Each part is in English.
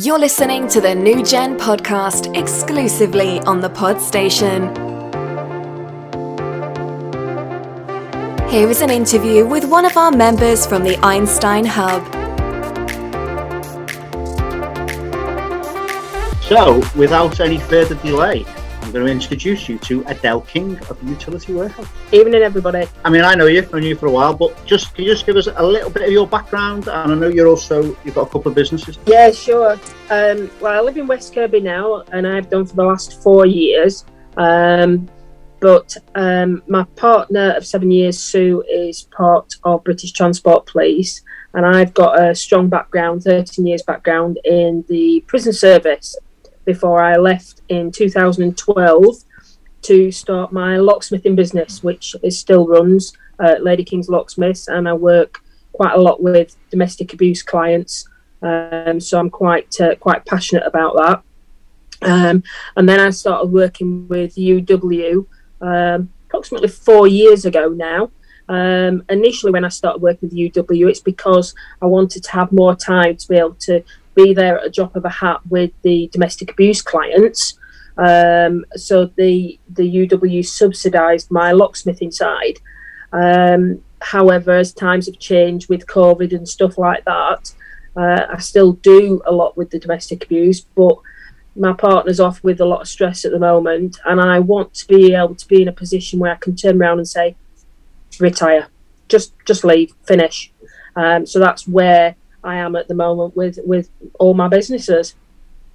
You're listening to the New Gen podcast exclusively on the Pod Station. Here is an interview with one of our members from the Einstein Hub. So, without any further delay, I'm going to introduce you to Adele King of Utility Warehouse. Evening, everybody. I mean, I know you, I've known you for a while, but just can you just give us a little bit of your background? And I know you're also you've got a couple of businesses. Yeah, sure. Um, well, I live in West Kirby now, and I've done for the last four years. Um, but um, my partner of seven years, Sue, is part of British Transport Police, and I've got a strong background, 13 years background in the prison service before I left in 2012 to start my locksmithing business, which is still runs uh, Lady King's Locksmiths, and I work quite a lot with domestic abuse clients. Um, so I'm quite uh, quite passionate about that. Um, and then I started working with UW um, approximately four years ago now. Um, initially, when I started working with UW, it's because I wanted to have more time to be able to be there at a drop of a hat with the domestic abuse clients. Um, so the the UW subsidised my locksmith inside. Um, however, as times have changed with COVID and stuff like that, uh, I still do a lot with the domestic abuse, but my partner's off with a lot of stress at the moment, and I want to be able to be in a position where I can turn around and say, retire, just just leave, finish. Um, so that's where I am at the moment with with all my businesses.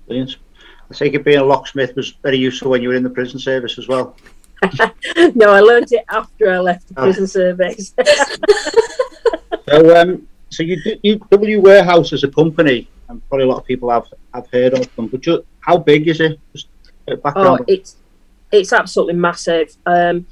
Brilliant. I think it being a locksmith was very useful when you were in the prison service as well. no, I learned it after I left the oh. prison service. so, um, so you you W Warehouse as a company, and probably a lot of people have have heard of them. But just, how big is it? Oh, it's it's absolutely massive. Um,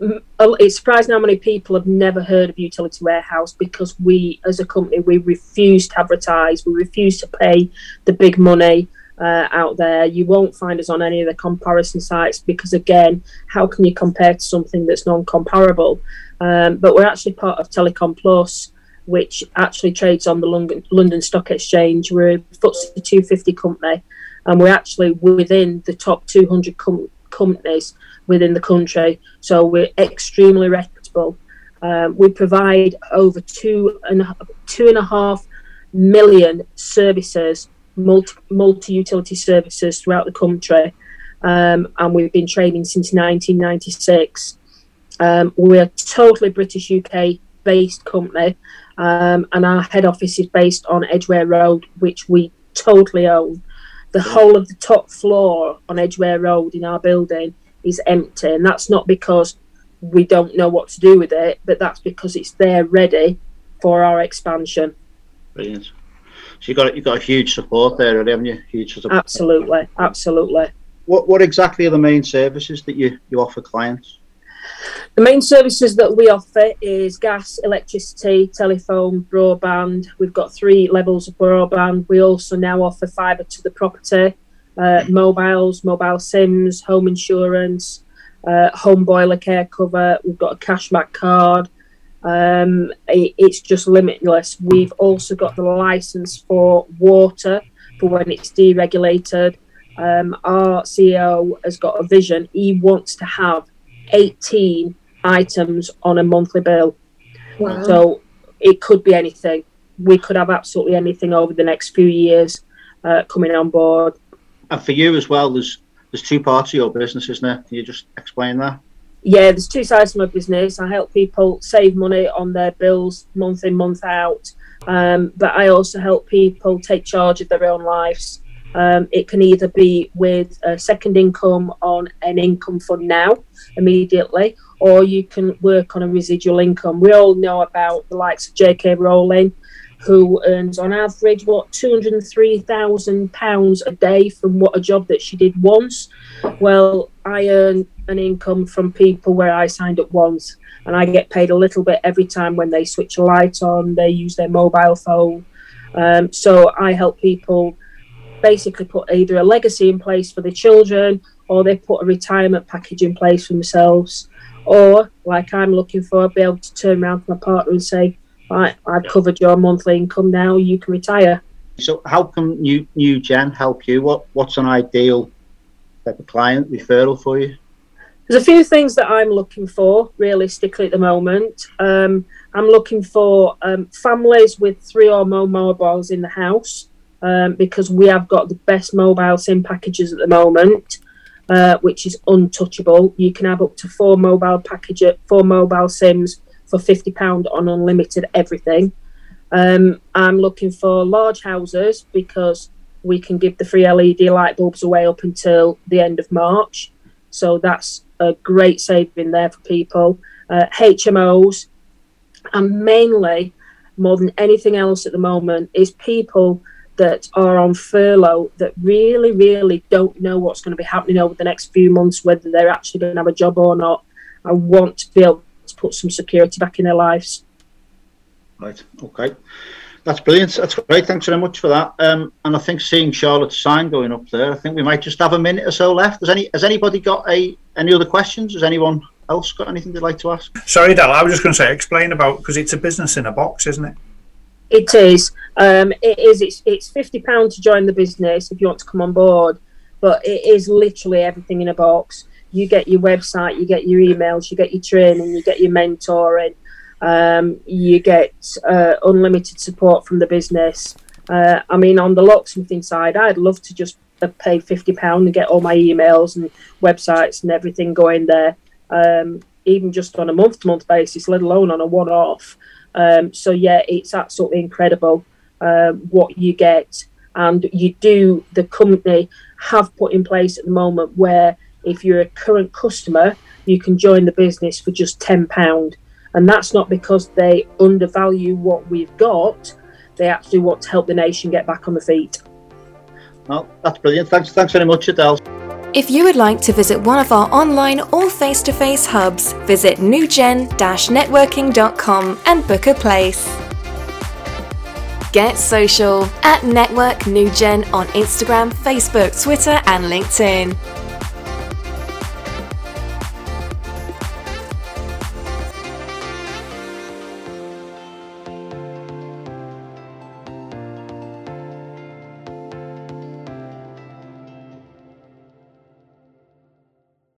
it's surprising how many people have never heard of utility warehouse because we as a company we refuse to advertise we refuse to pay the big money uh, out there. You won't find us on any of the comparison sites because again how can you compare to something that's non-comparable? Um, but we're actually part of telecom plus which actually trades on the london, london stock exchange. We're a FTSE 250 company and we're actually within the top 200 com- companies within the country. So we're extremely reputable. Um, we provide over two and two and a half million services, multi, utility services throughout the country, um, and we've been trading since 1996. Um, we're a totally British UK based company, um, and our head office is based on Edgware Road, which we totally own. The whole of the top floor on Edgware Road in our building is empty, and that's not because we don't know what to do with it, but that's because it's there ready for our expansion. Brilliant. So you got you got a huge support there, haven't you? Huge support. Absolutely, absolutely. What what exactly are the main services that you you offer clients? The main services that we offer is gas, electricity, telephone, broadband. We've got three levels of broadband. We also now offer fibre to the property uh, mobiles, mobile SIMs, home insurance, uh, home boiler care cover. We've got a cashback card. Um, it, it's just limitless. We've also got the license for water for when it's deregulated. Um, our CEO has got a vision. He wants to have 18 items on a monthly bill. Wow. So it could be anything. We could have absolutely anything over the next few years uh, coming on board and for you as well, there's there's two parts of your business, isn't there? Can you just explain that? Yeah, there's two sides to my business. I help people save money on their bills month in, month out. Um, but I also help people take charge of their own lives. Um, it can either be with a second income on an income fund now, immediately, or you can work on a residual income. We all know about the likes of J.K. Rowling, who earns on average what two hundred and three thousand pounds a day from what a job that she did once. Well, I earn an income from people where I signed up once, and I get paid a little bit every time when they switch a light on, they use their mobile phone. Um, so I help people basically put either a legacy in place for the children, or they put a retirement package in place for themselves, or like I'm looking for, be able to turn around to my partner and say, right, I've covered your monthly income now, you can retire. So, how can new new gen help you? What what's an ideal type of client referral for you? There's a few things that I'm looking for realistically at the moment. Um, I'm looking for um, families with three or more mobiles in the house um, because we have got the best mobile SIM packages at the moment, uh, which is untouchable. You can have up to four mobile package, four mobile SIMs for fifty pound on unlimited everything. Um, I'm looking for large houses because we can give the free LED light bulbs away up until the end of March. So that's a great saving there for people. Uh, HMOs, and mainly, more than anything else at the moment, is people that are on furlough that really, really don't know what's going to be happening over the next few months, whether they're actually going to have a job or not. I want to be able to put some security back in their lives. Right. Okay. That's brilliant. That's great. Thanks very much for that. Um, and I think seeing Charlotte's sign going up there, I think we might just have a minute or so left. Has any has anybody got a any other questions? Has anyone else got anything they'd like to ask? Sorry, Dal. I was just going to say, explain about because it's a business in a box, isn't it? It is. Um, it is. It's it's fifty pounds to join the business if you want to come on board, but it is literally everything in a box. You get your website, you get your emails, you get your training, you get your mentoring, um, you get uh, unlimited support from the business. Uh, I mean, on the locksmithing side, I'd love to just pay fifty pound and get all my emails and websites and everything going there, um, even just on a month to month basis, let alone on a one off. Um, so yeah, it's absolutely incredible uh, what you get, and you do. The company have put in place at the moment where if you're a current customer, you can join the business for just ten pound, and that's not because they undervalue what we've got. They actually want to help the nation get back on the feet. Well, that's brilliant. Thanks, thanks very much, Adele. If you would like to visit one of our online or face to face hubs, visit newgen networking.com and book a place. Get social at Network Newgen on Instagram, Facebook, Twitter, and LinkedIn.